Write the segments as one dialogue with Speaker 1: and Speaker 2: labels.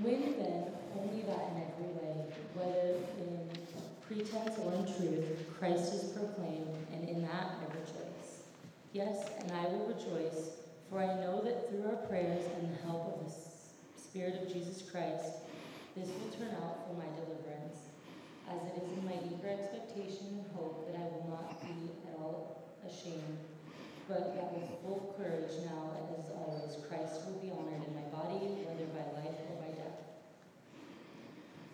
Speaker 1: When then, only that in every way, whether in pretense or in truth, Christ is proclaimed, and in that I rejoice. Yes, and I will rejoice, for I know that through our prayers and the help of the Spirit of Jesus Christ, this will turn out for my deliverance, as it is in my eager expectation and hope that I will not be at all ashamed, but that with full courage now, as always, Christ will be honored in my body, whether by life or by death.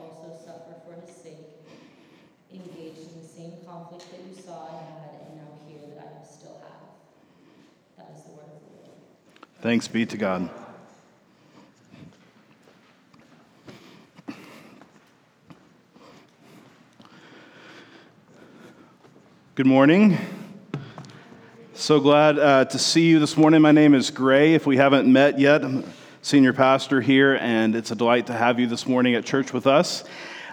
Speaker 1: also suffer for his sake, engaged in the same conflict that you saw I had, and now hear that I still have. That is the word of the Lord.
Speaker 2: Thanks be to God. Good morning. So glad uh, to see you this morning. My name is Gray. If we haven't met yet, I'm senior pastor here, and it's a delight to have you this morning at church with us.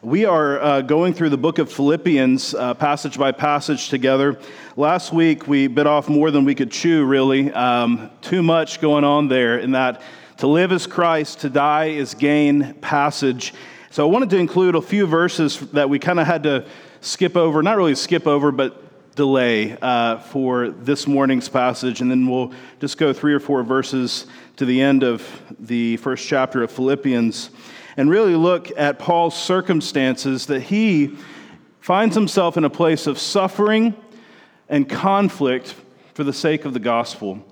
Speaker 2: We are uh, going through the book of Philippians, uh, passage by passage together. Last week, we bit off more than we could chew, really. Um, too much going on there in that to live is Christ, to die is gain passage. So I wanted to include a few verses that we kind of had to skip over, not really skip over, but delay uh, for this morning's passage, and then we'll just go three or four verses to the end of the first chapter of Philippians and really look at Paul's circumstances that he finds himself in a place of suffering and conflict for the sake of the gospel.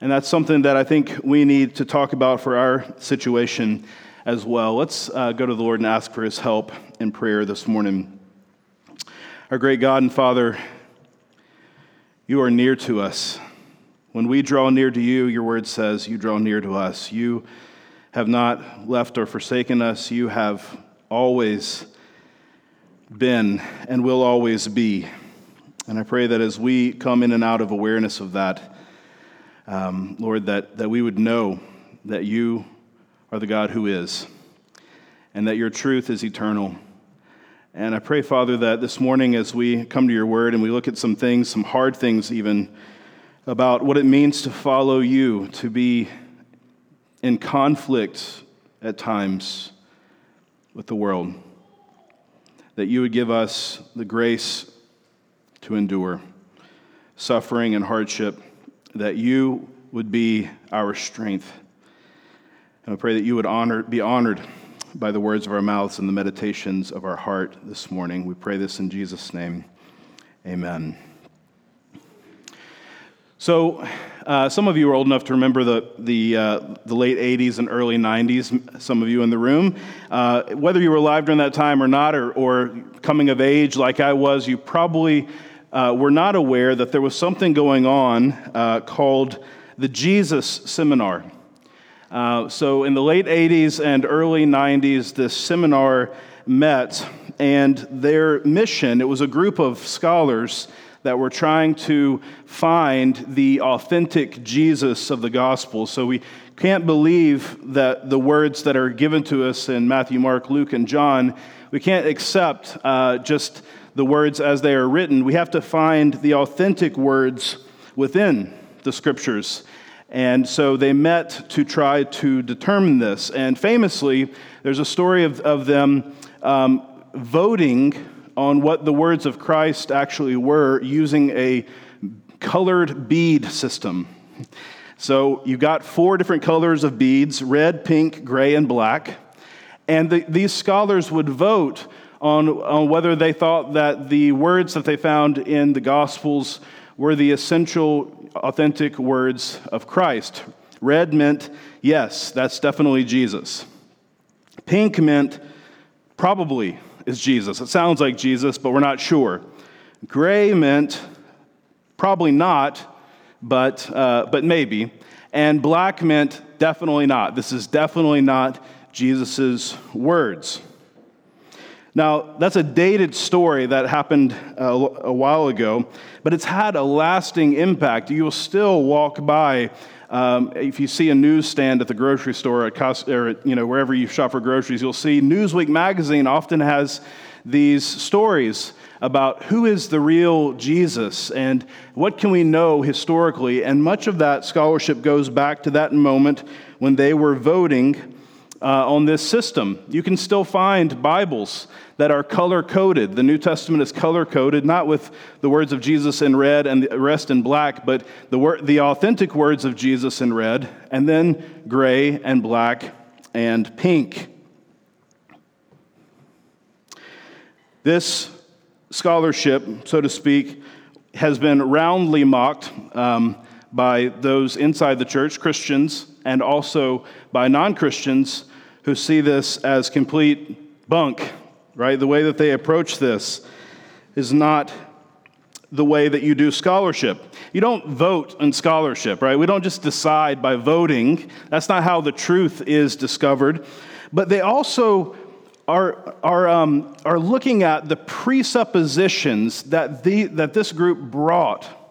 Speaker 2: And that's something that I think we need to talk about for our situation as well. Let's uh, go to the Lord and ask for his help in prayer this morning. Our great God and Father, you are near to us. When we draw near to you, your word says, you draw near to us. You have not left or forsaken us. You have always been and will always be. And I pray that as we come in and out of awareness of that, um, Lord, that, that we would know that you are the God who is, and that your truth is eternal. And I pray, Father, that this morning as we come to your word and we look at some things, some hard things even, about what it means to follow you, to be in conflict at times with the world, that you would give us the grace to endure suffering and hardship, that you would be our strength. And I pray that you would honor, be honored by the words of our mouths and the meditations of our heart this morning. We pray this in Jesus' name. Amen. So, uh, some of you are old enough to remember the, the, uh, the late 80s and early 90s, some of you in the room. Uh, whether you were alive during that time or not, or, or coming of age like I was, you probably uh, were not aware that there was something going on uh, called the Jesus Seminar. Uh, so, in the late 80s and early 90s, this seminar met, and their mission, it was a group of scholars that we're trying to find the authentic Jesus of the gospel. So we can't believe that the words that are given to us in Matthew, Mark, Luke, and John, we can't accept uh, just the words as they are written. We have to find the authentic words within the scriptures. And so they met to try to determine this. And famously, there's a story of, of them um, voting on what the words of Christ actually were using a colored bead system. So you got four different colors of beads red, pink, gray, and black. And the, these scholars would vote on, on whether they thought that the words that they found in the Gospels were the essential, authentic words of Christ. Red meant, yes, that's definitely Jesus. Pink meant, probably is Jesus. It sounds like Jesus, but we're not sure. Gray meant probably not, but, uh, but maybe. And black meant definitely not. This is definitely not Jesus' words. Now, that's a dated story that happened a, a while ago, but it's had a lasting impact. You will still walk by um, if you see a newsstand at the grocery store, at or you know wherever you shop for groceries, you'll see Newsweek magazine often has these stories about who is the real Jesus and what can we know historically. And much of that scholarship goes back to that moment when they were voting uh, on this system. You can still find Bibles that are color coded. The New Testament is color coded, not with the words of Jesus in red and the rest in black, but the, wor- the authentic words of Jesus in red, and then gray and black and pink. This scholarship, so to speak, has been roundly mocked um, by those inside the church, Christians, and also by non Christians who see this as complete bunk right? The way that they approach this is not the way that you do scholarship. You don't vote in scholarship, right? We don't just decide by voting. That's not how the truth is discovered. But they also are, are, um, are looking at the presuppositions that, the, that this group brought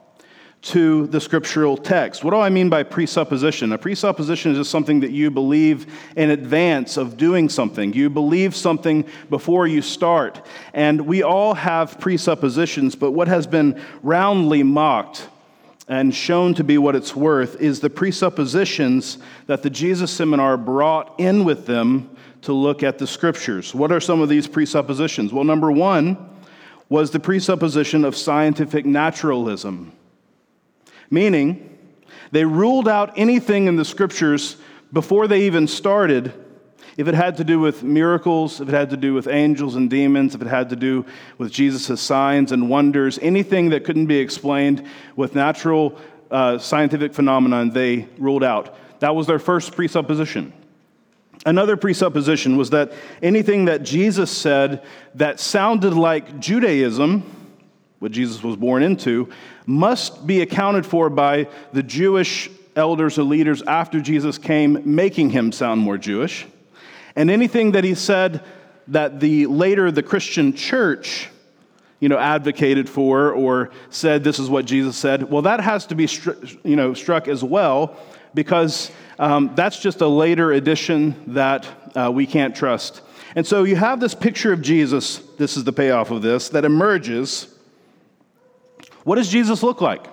Speaker 2: to the scriptural text. What do I mean by presupposition? A presupposition is just something that you believe in advance of doing something. You believe something before you start. And we all have presuppositions, but what has been roundly mocked and shown to be what it's worth is the presuppositions that the Jesus Seminar brought in with them to look at the scriptures. What are some of these presuppositions? Well, number one was the presupposition of scientific naturalism meaning they ruled out anything in the scriptures before they even started if it had to do with miracles, if it had to do with angels and demons, if it had to do with Jesus' signs and wonders, anything that couldn't be explained with natural uh, scientific phenomenon, they ruled out. That was their first presupposition. Another presupposition was that anything that Jesus said that sounded like Judaism, what Jesus was born into, must be accounted for by the Jewish elders or leaders after Jesus came, making him sound more Jewish. And anything that he said that the later the Christian church you know, advocated for or said this is what Jesus said, well, that has to be you know, struck as well because um, that's just a later addition that uh, we can't trust. And so you have this picture of Jesus, this is the payoff of this, that emerges what does Jesus look like?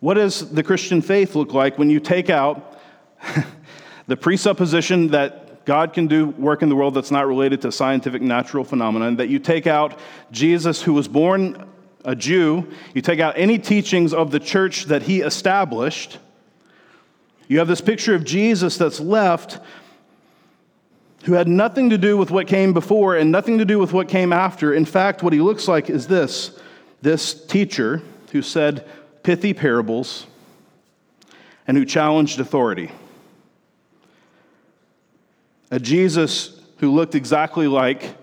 Speaker 2: What does the Christian faith look like when you take out the presupposition that God can do work in the world that's not related to scientific natural phenomena, and that you take out Jesus, who was born a Jew, you take out any teachings of the church that he established. You have this picture of Jesus that's left who had nothing to do with what came before and nothing to do with what came after. In fact, what he looks like is this this teacher who said pithy parables and who challenged authority. A Jesus who looked exactly like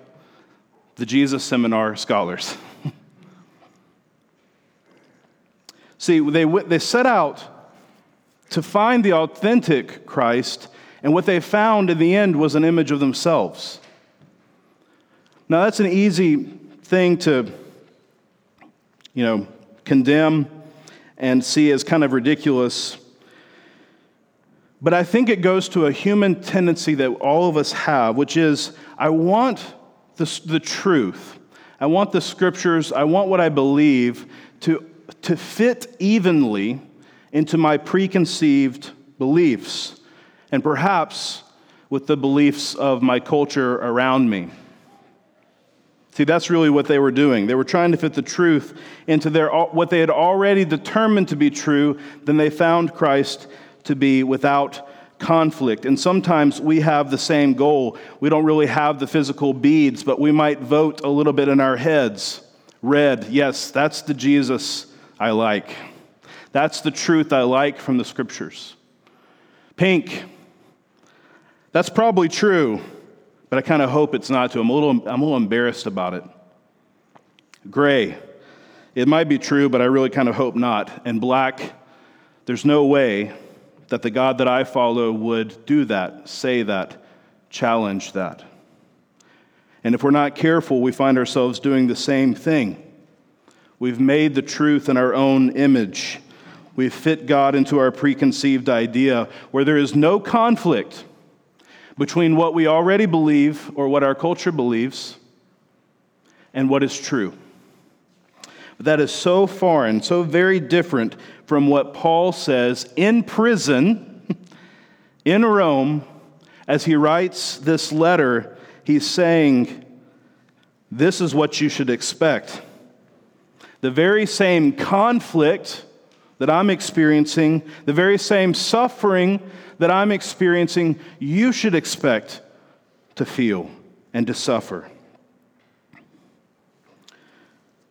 Speaker 2: the Jesus Seminar scholars. See, they, they set out to find the authentic Christ, and what they found in the end was an image of themselves. Now, that's an easy thing to you know, condemn and see as kind of ridiculous. But I think it goes to a human tendency that all of us have, which is I want the, the truth. I want the scriptures, I want what I believe to, to fit evenly into my preconceived beliefs, and perhaps with the beliefs of my culture around me. See, that's really what they were doing. They were trying to fit the truth into their, what they had already determined to be true, then they found Christ to be without conflict. And sometimes we have the same goal. We don't really have the physical beads, but we might vote a little bit in our heads. Red, yes, that's the Jesus I like. That's the truth I like from the scriptures. Pink, that's probably true but I kind of hope it's not too. I'm a, little, I'm a little embarrassed about it. Gray, it might be true, but I really kind of hope not. And black, there's no way that the God that I follow would do that, say that, challenge that. And if we're not careful, we find ourselves doing the same thing. We've made the truth in our own image. We've fit God into our preconceived idea where there is no conflict between what we already believe or what our culture believes and what is true. That is so foreign, so very different from what Paul says in prison in Rome as he writes this letter. He's saying, This is what you should expect. The very same conflict that I'm experiencing, the very same suffering that I'm experiencing, you should expect to feel and to suffer.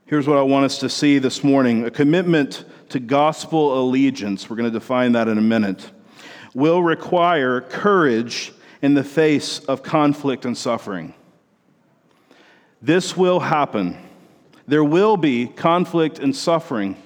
Speaker 2: Here's what I want us to see this morning a commitment to gospel allegiance. We're going to define that in a minute. Will require courage in the face of conflict and suffering. This will happen. There will be conflict and suffering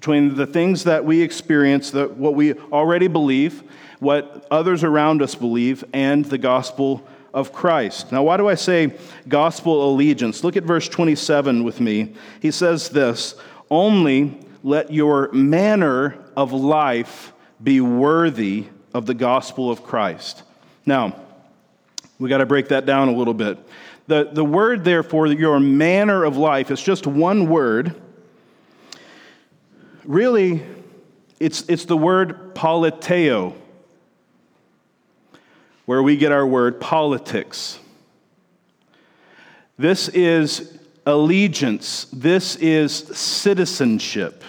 Speaker 2: between the things that we experience, that what we already believe, what others around us believe, and the gospel of Christ. Now, why do I say gospel allegiance? Look at verse 27 with me. He says this Only let your manner of life be worthy of the gospel of Christ. Now, we got to break that down a little bit. The, the word, therefore, your manner of life is just one word. Really, it's, it's the word politeo where we get our word politics. This is allegiance, this is citizenship.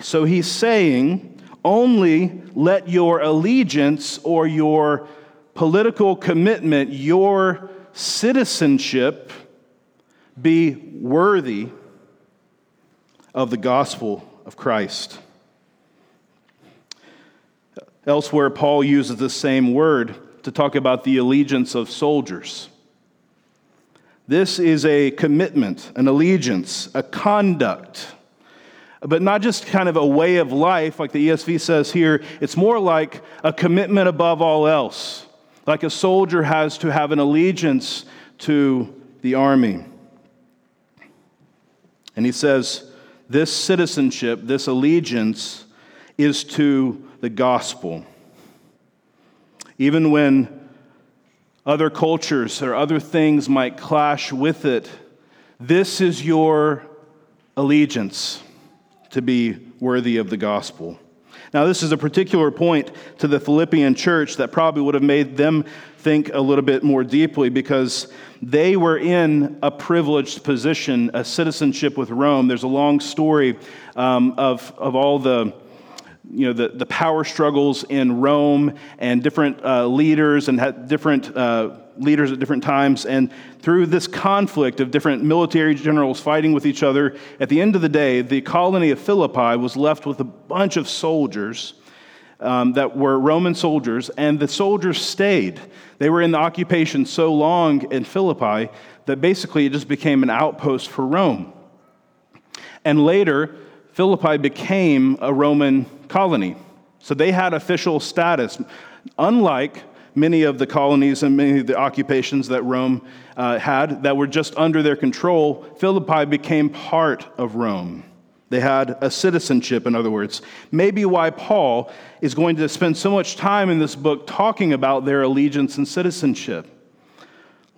Speaker 2: So he's saying, only let your allegiance or your political commitment, your citizenship, be worthy of the gospel of Christ. Elsewhere, Paul uses the same word to talk about the allegiance of soldiers. This is a commitment, an allegiance, a conduct, but not just kind of a way of life, like the ESV says here. It's more like a commitment above all else, like a soldier has to have an allegiance to the army. And he says, this citizenship, this allegiance, is to the gospel even when other cultures or other things might clash with it, this is your allegiance to be worthy of the gospel. Now, this is a particular point to the Philippian church that probably would have made them think a little bit more deeply because they were in a privileged position, a citizenship with Rome. There's a long story um, of, of all the you know, the, the power struggles in Rome and different uh, leaders and had different uh, leaders at different times. And through this conflict of different military generals fighting with each other, at the end of the day, the colony of Philippi was left with a bunch of soldiers um, that were Roman soldiers, and the soldiers stayed. They were in the occupation so long in Philippi that basically it just became an outpost for Rome. And later, Philippi became a Roman colony. So they had official status, unlike many of the colonies and many of the occupations that Rome uh, had that were just under their control. Philippi became part of Rome. They had a citizenship, in other words. Maybe why Paul is going to spend so much time in this book talking about their allegiance and citizenship.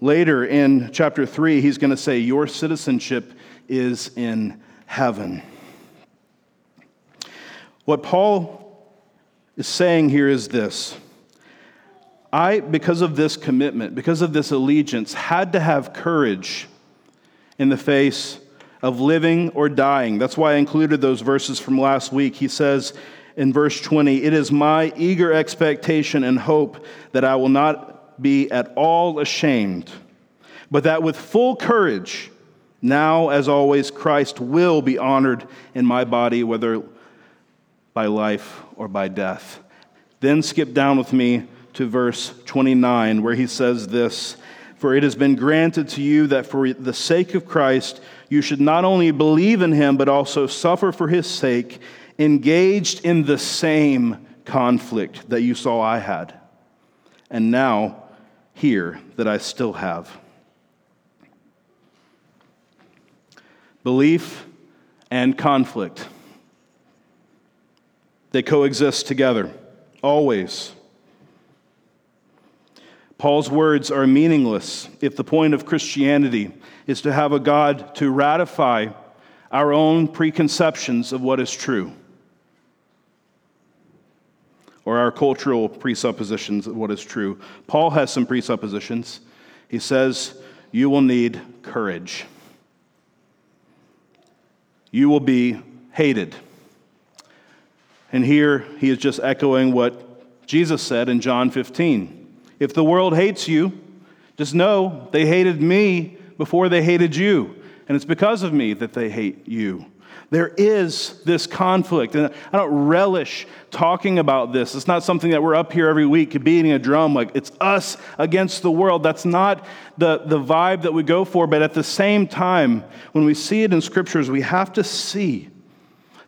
Speaker 2: Later in chapter 3, he's going to say, Your citizenship is in heaven. What Paul is saying here is this I, because of this commitment, because of this allegiance, had to have courage in the face of living or dying. That's why I included those verses from last week. He says in verse 20, It is my eager expectation and hope that I will not be at all ashamed, but that with full courage, now as always, Christ will be honored in my body, whether by life or by death. Then skip down with me to verse 29, where he says this For it has been granted to you that for the sake of Christ, you should not only believe in him, but also suffer for his sake, engaged in the same conflict that you saw I had. And now hear that I still have. Belief and conflict. They coexist together, always. Paul's words are meaningless if the point of Christianity is to have a God to ratify our own preconceptions of what is true or our cultural presuppositions of what is true. Paul has some presuppositions. He says, You will need courage. You will be hated. And here he is just echoing what Jesus said in John 15. If the world hates you, just know they hated me before they hated you. And it's because of me that they hate you. There is this conflict, and I don't relish talking about this. It's not something that we're up here every week beating a drum like it's us against the world. That's not the, the vibe that we go for, but at the same time, when we see it in scriptures, we have to see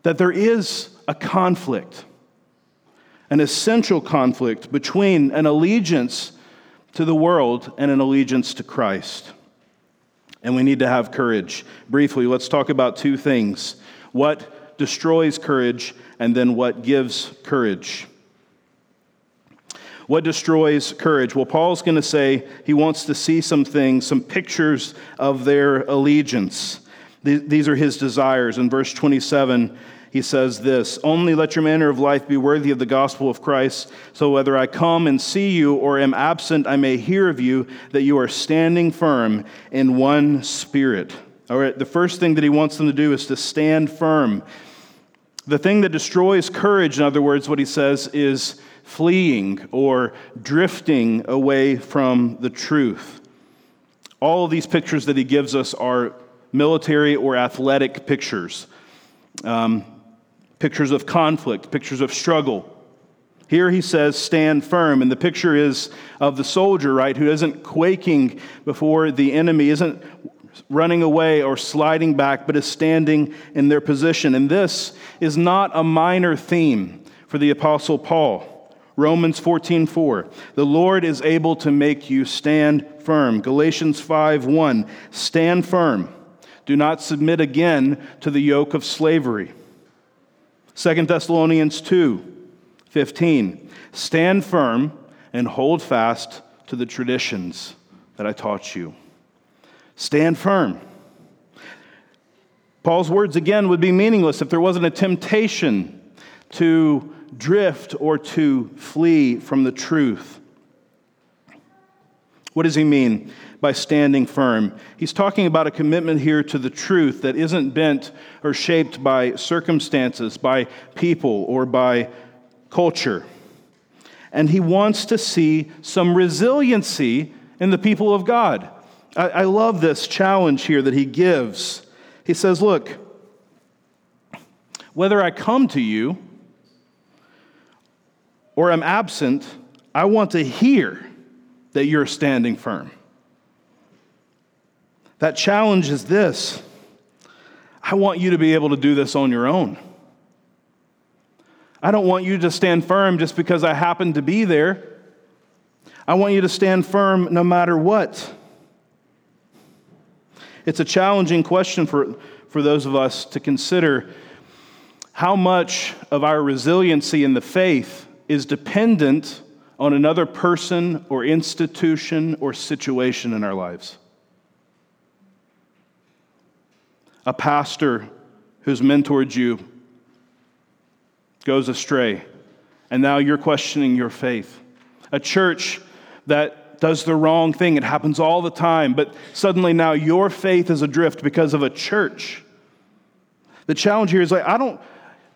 Speaker 2: that there is a conflict, an essential conflict between an allegiance to the world and an allegiance to Christ. And we need to have courage. Briefly, let's talk about two things what destroys courage, and then what gives courage. What destroys courage? Well, Paul's going to say he wants to see some things, some pictures of their allegiance. These are his desires. In verse 27, he says this Only let your manner of life be worthy of the gospel of Christ, so whether I come and see you or am absent, I may hear of you that you are standing firm in one spirit. All right, the first thing that he wants them to do is to stand firm. The thing that destroys courage, in other words, what he says, is fleeing or drifting away from the truth. All of these pictures that he gives us are military or athletic pictures. Um, pictures of conflict, pictures of struggle. Here he says, stand firm. And the picture is of the soldier, right, who isn't quaking before the enemy, isn't running away or sliding back, but is standing in their position. And this is not a minor theme for the Apostle Paul. Romans 14, 4. The Lord is able to make you stand firm. Galatians 5, 1. Stand firm. Do not submit again to the yoke of slavery. 2 Thessalonians 2 15. Stand firm and hold fast to the traditions that I taught you. Stand firm. Paul's words again would be meaningless if there wasn't a temptation to drift or to flee from the truth. What does he mean by standing firm? He's talking about a commitment here to the truth that isn't bent or shaped by circumstances, by people, or by culture. And he wants to see some resiliency in the people of God. I, I love this challenge here that he gives. He says, Look, whether I come to you or I'm absent, I want to hear that you're standing firm. That challenge is this I want you to be able to do this on your own. I don't want you to stand firm just because I happen to be there. I want you to stand firm no matter what. It's a challenging question for, for those of us to consider how much of our resiliency in the faith is dependent on another person or institution or situation in our lives. A pastor who's mentored you goes astray, and now you're questioning your faith. A church that does the wrong thing, it happens all the time, but suddenly now your faith is adrift because of a church. The challenge here is like, I don't,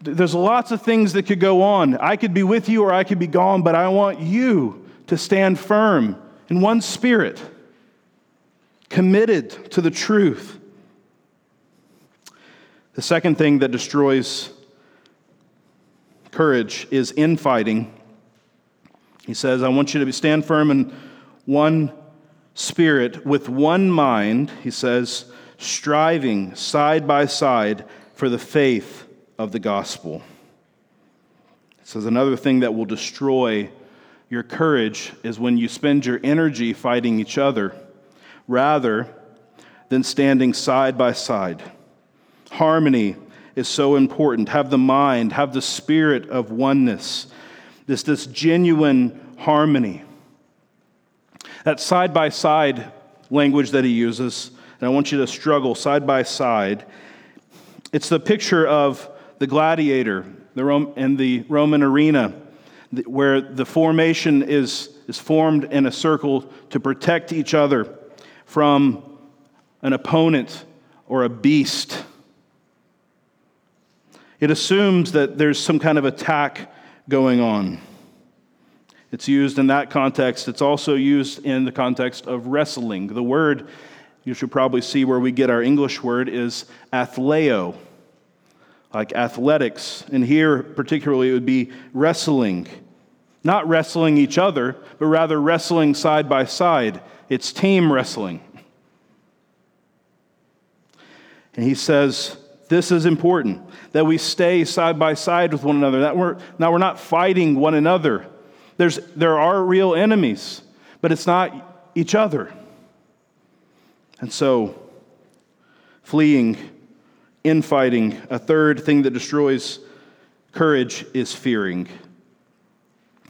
Speaker 2: there's lots of things that could go on. I could be with you or I could be gone, but I want you to stand firm in one spirit, committed to the truth. The second thing that destroys courage is infighting. He says, I want you to stand firm in one spirit, with one mind, he says, striving side by side for the faith of the gospel. Says another thing that will destroy your courage is when you spend your energy fighting each other rather than standing side by side. Harmony is so important. Have the mind, have the spirit of oneness, this, this genuine harmony. That side by side language that he uses, and I want you to struggle side by side, it's the picture of the gladiator the Rome, in the Roman arena where the formation is, is formed in a circle to protect each other from an opponent or a beast. It assumes that there's some kind of attack going on. It's used in that context. It's also used in the context of wrestling. The word you should probably see where we get our English word is athleo, like athletics. And here, particularly, it would be wrestling. Not wrestling each other, but rather wrestling side by side. It's team wrestling. And he says, This is important that we stay side by side with one another. That we're, now, we're not fighting one another. There's, there are real enemies, but it's not each other. And so, fleeing, infighting, a third thing that destroys courage is fearing.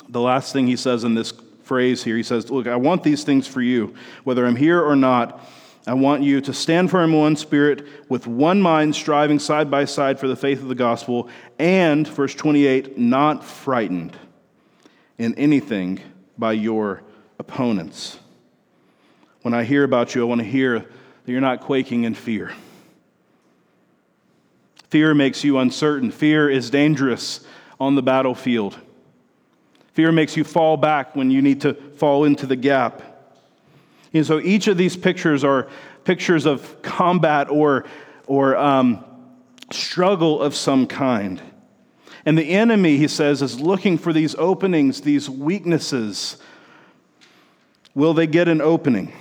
Speaker 2: The last thing he says in this phrase here, he says, Look, I want these things for you, whether I'm here or not. I want you to stand firm in one spirit, with one mind, striving side by side for the faith of the gospel, and, verse 28, not frightened in anything by your opponents. When I hear about you, I want to hear that you're not quaking in fear. Fear makes you uncertain. Fear is dangerous on the battlefield. Fear makes you fall back when you need to fall into the gap. And so each of these pictures are pictures of combat or, or um, struggle of some kind. And the enemy, he says, is looking for these openings, these weaknesses. Will they get an opening?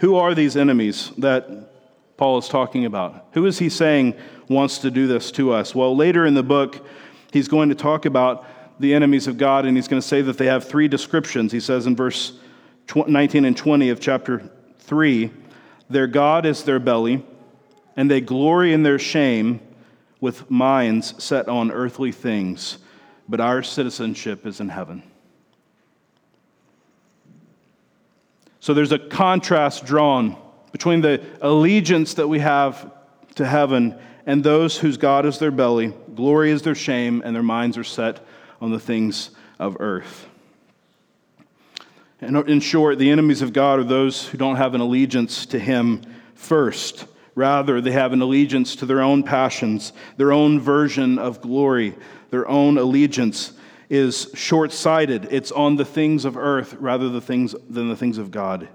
Speaker 2: Who are these enemies that Paul is talking about? Who is he saying wants to do this to us? Well, later in the book, he's going to talk about the enemies of God, and he's going to say that they have three descriptions. He says in verse 19 and 20 of chapter 3 Their God is their belly, and they glory in their shame with minds set on earthly things, but our citizenship is in heaven. So there's a contrast drawn between the allegiance that we have to heaven and those whose God is their belly, glory is their shame, and their minds are set on the things of earth. And in short, the enemies of God are those who don't have an allegiance to Him first. Rather, they have an allegiance to their own passions, their own version of glory, their own allegiance is short sighted. It's on the things of earth rather than the things of God.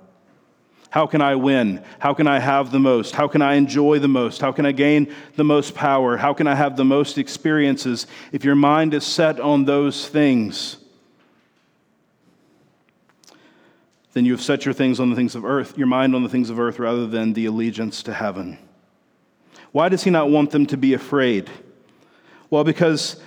Speaker 2: How can I win? How can I have the most? How can I enjoy the most? How can I gain the most power? How can I have the most experiences? If your mind is set on those things, then you have set your things on the things of earth, your mind on the things of earth rather than the allegiance to heaven. Why does he not want them to be afraid? Well, because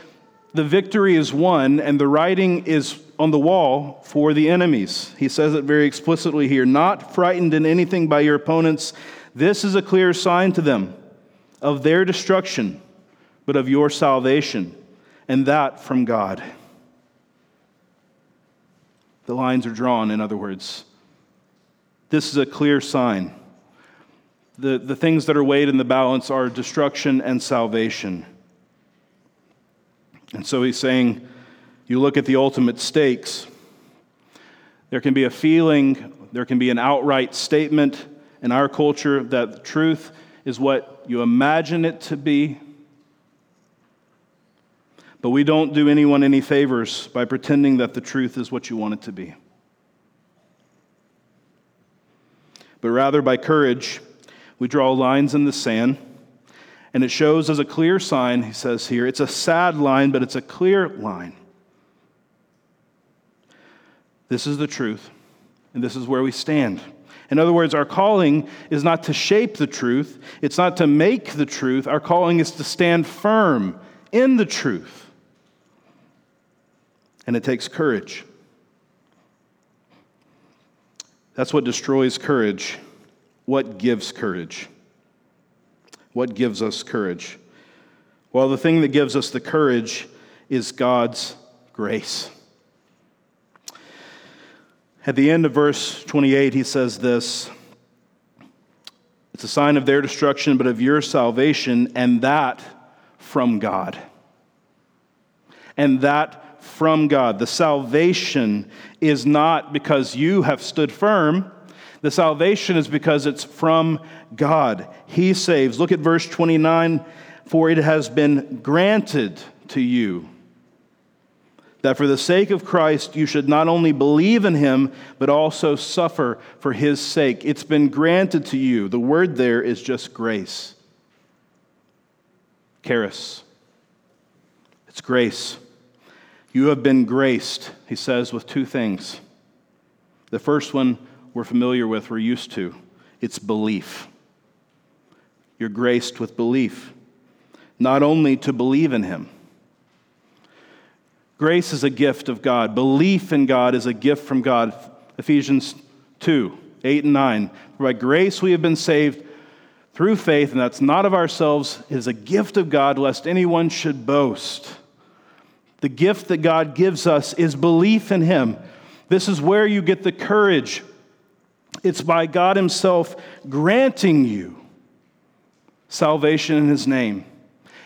Speaker 2: the victory is won and the writing is on the wall for the enemies. He says it very explicitly here not frightened in anything by your opponents. This is a clear sign to them of their destruction, but of your salvation, and that from God. The lines are drawn, in other words. This is a clear sign. The, the things that are weighed in the balance are destruction and salvation. And so he's saying, you look at the ultimate stakes. There can be a feeling, there can be an outright statement in our culture that truth is what you imagine it to be, but we don't do anyone any favors by pretending that the truth is what you want it to be. But rather, by courage, we draw lines in the sand. And it shows as a clear sign, he says here. It's a sad line, but it's a clear line. This is the truth, and this is where we stand. In other words, our calling is not to shape the truth, it's not to make the truth. Our calling is to stand firm in the truth. and it takes courage. That's what destroys courage. What gives courage? What gives us courage? Well, the thing that gives us the courage is God's grace. At the end of verse 28, he says this It's a sign of their destruction, but of your salvation, and that from God. And that from God. The salvation is not because you have stood firm. The salvation is because it's from God. He saves. Look at verse 29 for it has been granted to you that for the sake of Christ you should not only believe in him, but also suffer for his sake. It's been granted to you. The word there is just grace. Charis. It's grace. You have been graced, he says, with two things. The first one we're familiar with, we're used to it's belief. You're graced with belief, not only to believe in him Grace is a gift of God. Belief in God is a gift from God. Ephesians 2 8 and 9. By grace we have been saved through faith, and that's not of ourselves, it is a gift of God, lest anyone should boast. The gift that God gives us is belief in Him. This is where you get the courage. It's by God Himself granting you salvation in His name.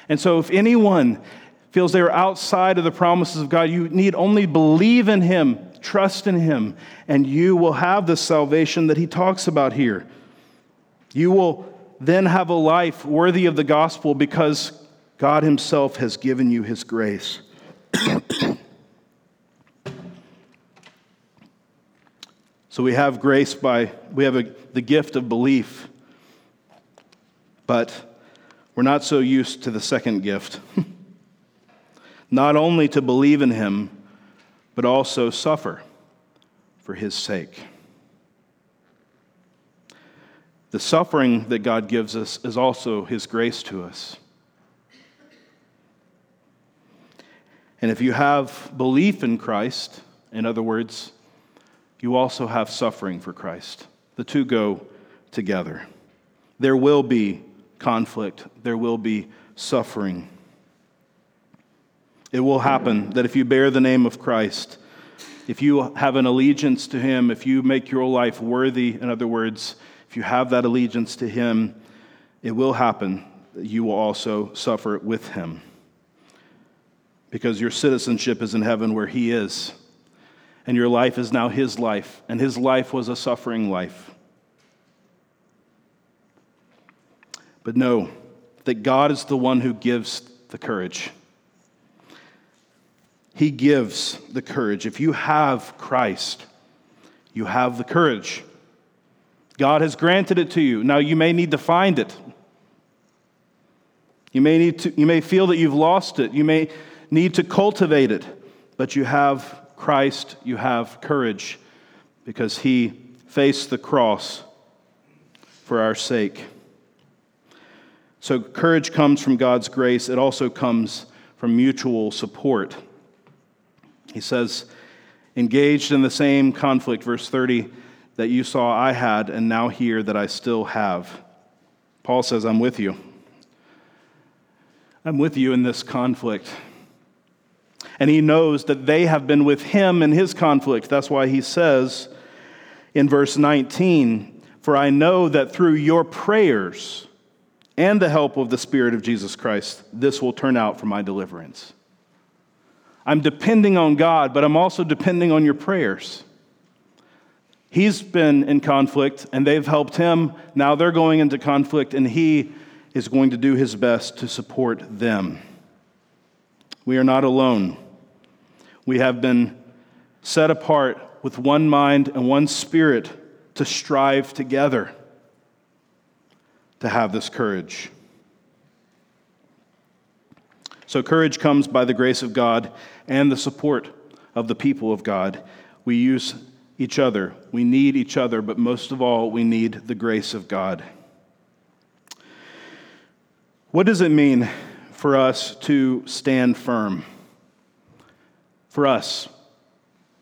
Speaker 2: And so, if anyone feels they are outside of the promises of God, you need only believe in Him, trust in Him, and you will have the salvation that He talks about here. You will then have a life worthy of the gospel because God Himself has given you His grace. so we have grace by, we have a, the gift of belief, but we're not so used to the second gift. not only to believe in him, but also suffer for his sake. The suffering that God gives us is also his grace to us. And if you have belief in Christ, in other words, you also have suffering for Christ. The two go together. There will be conflict, there will be suffering. It will happen that if you bear the name of Christ, if you have an allegiance to Him, if you make your life worthy, in other words, if you have that allegiance to Him, it will happen that you will also suffer with Him. Because your citizenship is in heaven where He is. And your life is now His life. And His life was a suffering life. But know that God is the one who gives the courage. He gives the courage. If you have Christ, you have the courage. God has granted it to you. Now you may need to find it. You may, need to, you may feel that you've lost it. You may need to cultivate it. But you have Christ, you have courage because He faced the cross for our sake. So, courage comes from God's grace, it also comes from mutual support. He says, engaged in the same conflict, verse 30, that you saw I had and now hear that I still have. Paul says, I'm with you. I'm with you in this conflict. And he knows that they have been with him in his conflict. That's why he says in verse 19, For I know that through your prayers and the help of the Spirit of Jesus Christ, this will turn out for my deliverance. I'm depending on God, but I'm also depending on your prayers. He's been in conflict and they've helped him. Now they're going into conflict and he is going to do his best to support them. We are not alone. We have been set apart with one mind and one spirit to strive together to have this courage. So, courage comes by the grace of God and the support of the people of God. We use each other. We need each other, but most of all, we need the grace of God. What does it mean for us to stand firm? for us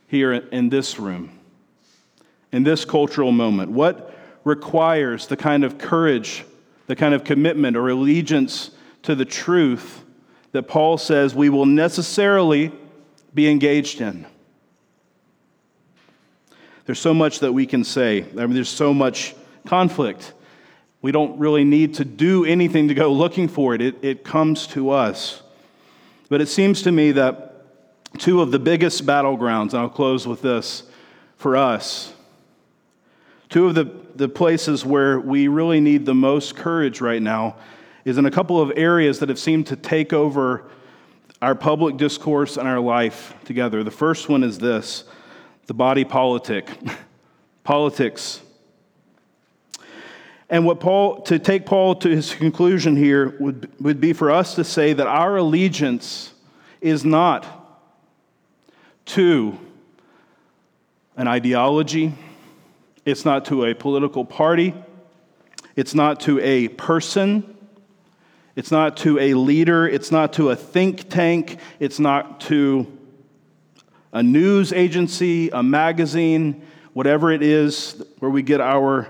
Speaker 2: here in this room, in this cultural moment? What requires the kind of courage, the kind of commitment or allegiance to the truth that Paul says we will necessarily be engaged in? There's so much that we can say. I mean, there's so much conflict. We don't really need to do anything to go looking for it, it, it comes to us. But it seems to me that two of the biggest battlegrounds, and I'll close with this for us, two of the, the places where we really need the most courage right now is in a couple of areas that have seemed to take over our public discourse and our life together. The first one is this the body politic. Politics. And what Paul, to take Paul to his conclusion here, would, would be for us to say that our allegiance is not to an ideology, it's not to a political party, it's not to a person, it's not to a leader, it's not to a think tank, it's not to a news agency, a magazine, whatever it is where we get our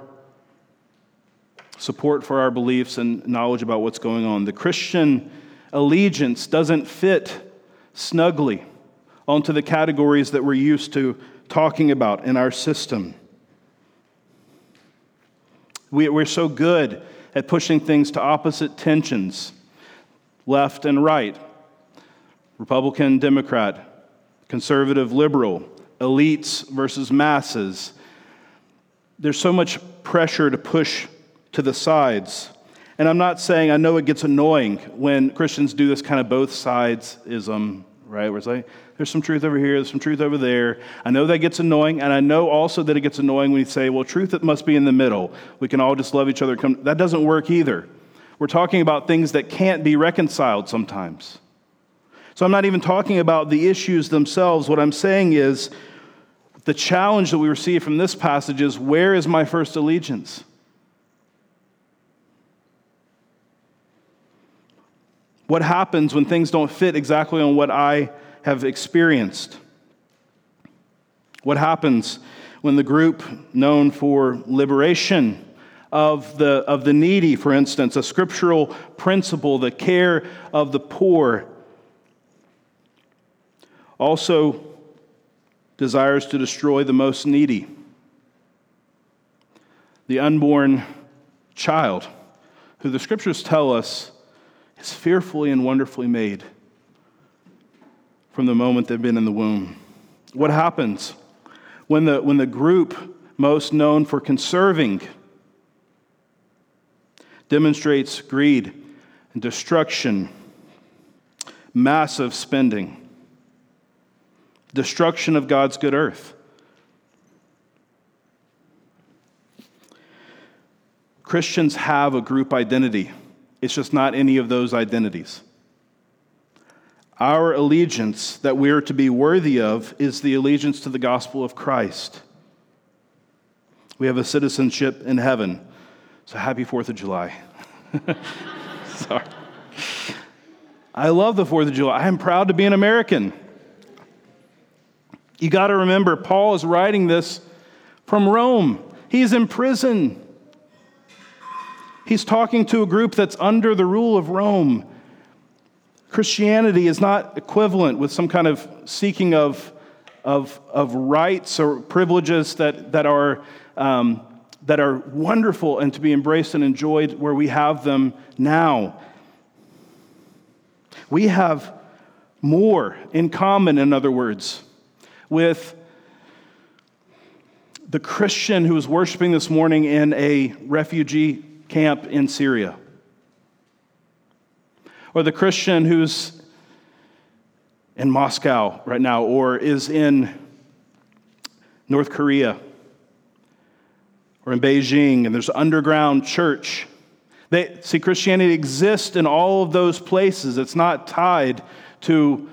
Speaker 2: support for our beliefs and knowledge about what's going on. The Christian allegiance doesn't fit snugly onto the categories that we're used to talking about in our system. We, are so good at pushing things to opposite tensions, left and right, Republican, Democrat, conservative, liberal, elites versus masses. There's so much pressure to push to the sides. And I'm not saying, I know it gets annoying when Christians do this kind of both sides ism, right? Where it's like, there's some truth over here, there's some truth over there. I know that gets annoying, and I know also that it gets annoying when you say, well, truth it must be in the middle. We can all just love each other. That doesn't work either. We're talking about things that can't be reconciled sometimes. So I'm not even talking about the issues themselves. What I'm saying is the challenge that we receive from this passage is where is my first allegiance? What happens when things don't fit exactly on what I have experienced? What happens when the group known for liberation of the, of the needy, for instance, a scriptural principle, the care of the poor, also desires to destroy the most needy, the unborn child, who the scriptures tell us is fearfully and wonderfully made from the moment they've been in the womb. What happens when the, when the group most known for conserving demonstrates greed and destruction, massive spending? destruction of God's good earth. Christians have a group identity, it's just not any of those identities. Our allegiance that we are to be worthy of is the allegiance to the gospel of Christ. We have a citizenship in heaven. So happy 4th of July. Sorry. I love the 4th of July. I'm proud to be an American. You got to remember, Paul is writing this from Rome. He's in prison. He's talking to a group that's under the rule of Rome. Christianity is not equivalent with some kind of seeking of, of, of rights or privileges that, that, are, um, that are wonderful and to be embraced and enjoyed where we have them now. We have more in common, in other words with the Christian who is worshiping this morning in a refugee camp in Syria, or the Christian who's in Moscow right now, or is in North Korea, or in Beijing, and there's an underground church. They, see, Christianity exists in all of those places. It's not tied to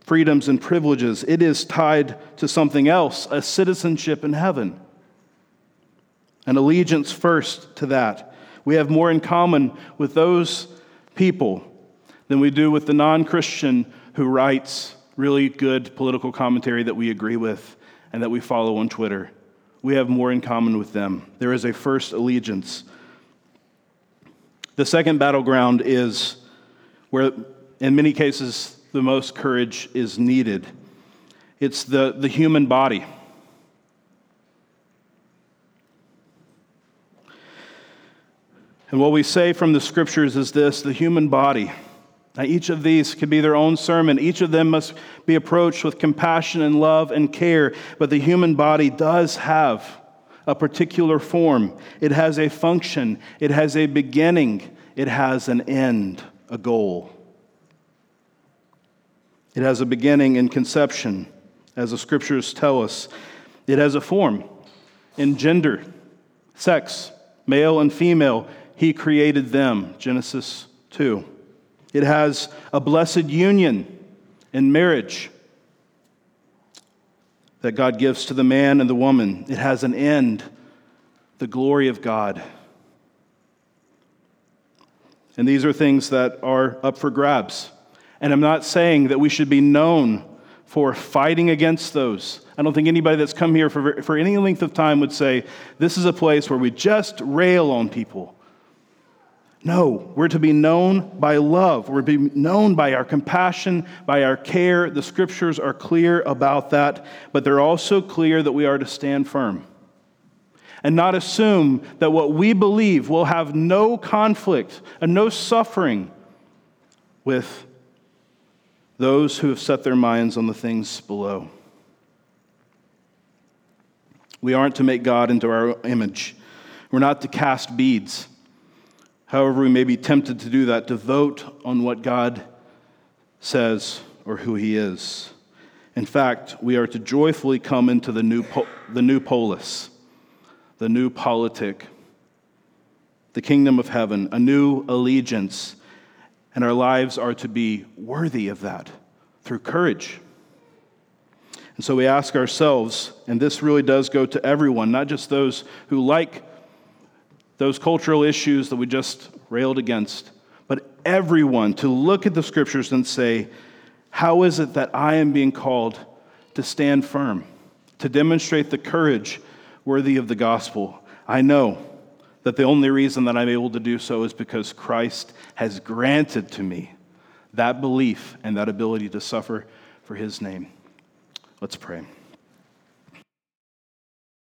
Speaker 2: freedoms and privileges. It is tied to something else, a citizenship in heaven, an allegiance first to that. We have more in common with those people than we do with the non Christian who writes really good political commentary that we agree with and that we follow on Twitter. We have more in common with them. There is a first allegiance. The second battleground is where, in many cases, the most courage is needed it's the, the human body. And what we say from the scriptures is this the human body. Now, each of these could be their own sermon. Each of them must be approached with compassion and love and care. But the human body does have a particular form, it has a function, it has a beginning, it has an end, a goal. It has a beginning in conception, as the scriptures tell us. It has a form in gender, sex, male and female. He created them, Genesis 2. It has a blessed union in marriage that God gives to the man and the woman. It has an end, the glory of God. And these are things that are up for grabs. And I'm not saying that we should be known for fighting against those. I don't think anybody that's come here for, for any length of time would say, this is a place where we just rail on people. No, we're to be known by love. We're to be known by our compassion, by our care. The scriptures are clear about that, but they're also clear that we are to stand firm and not assume that what we believe will have no conflict and no suffering with those who have set their minds on the things below. We aren't to make God into our image. We're not to cast beads. However, we may be tempted to do that, to vote on what God says or who He is. In fact, we are to joyfully come into the new, the new polis, the new politic, the kingdom of heaven, a new allegiance, and our lives are to be worthy of that through courage. And so we ask ourselves, and this really does go to everyone, not just those who like those cultural issues that we just railed against, but everyone to look at the scriptures and say, How is it that I am being called to stand firm, to demonstrate the courage worthy of the gospel? I know that the only reason that I'm able to do so is because Christ has granted to me that belief and that ability to suffer for his name. Let's pray.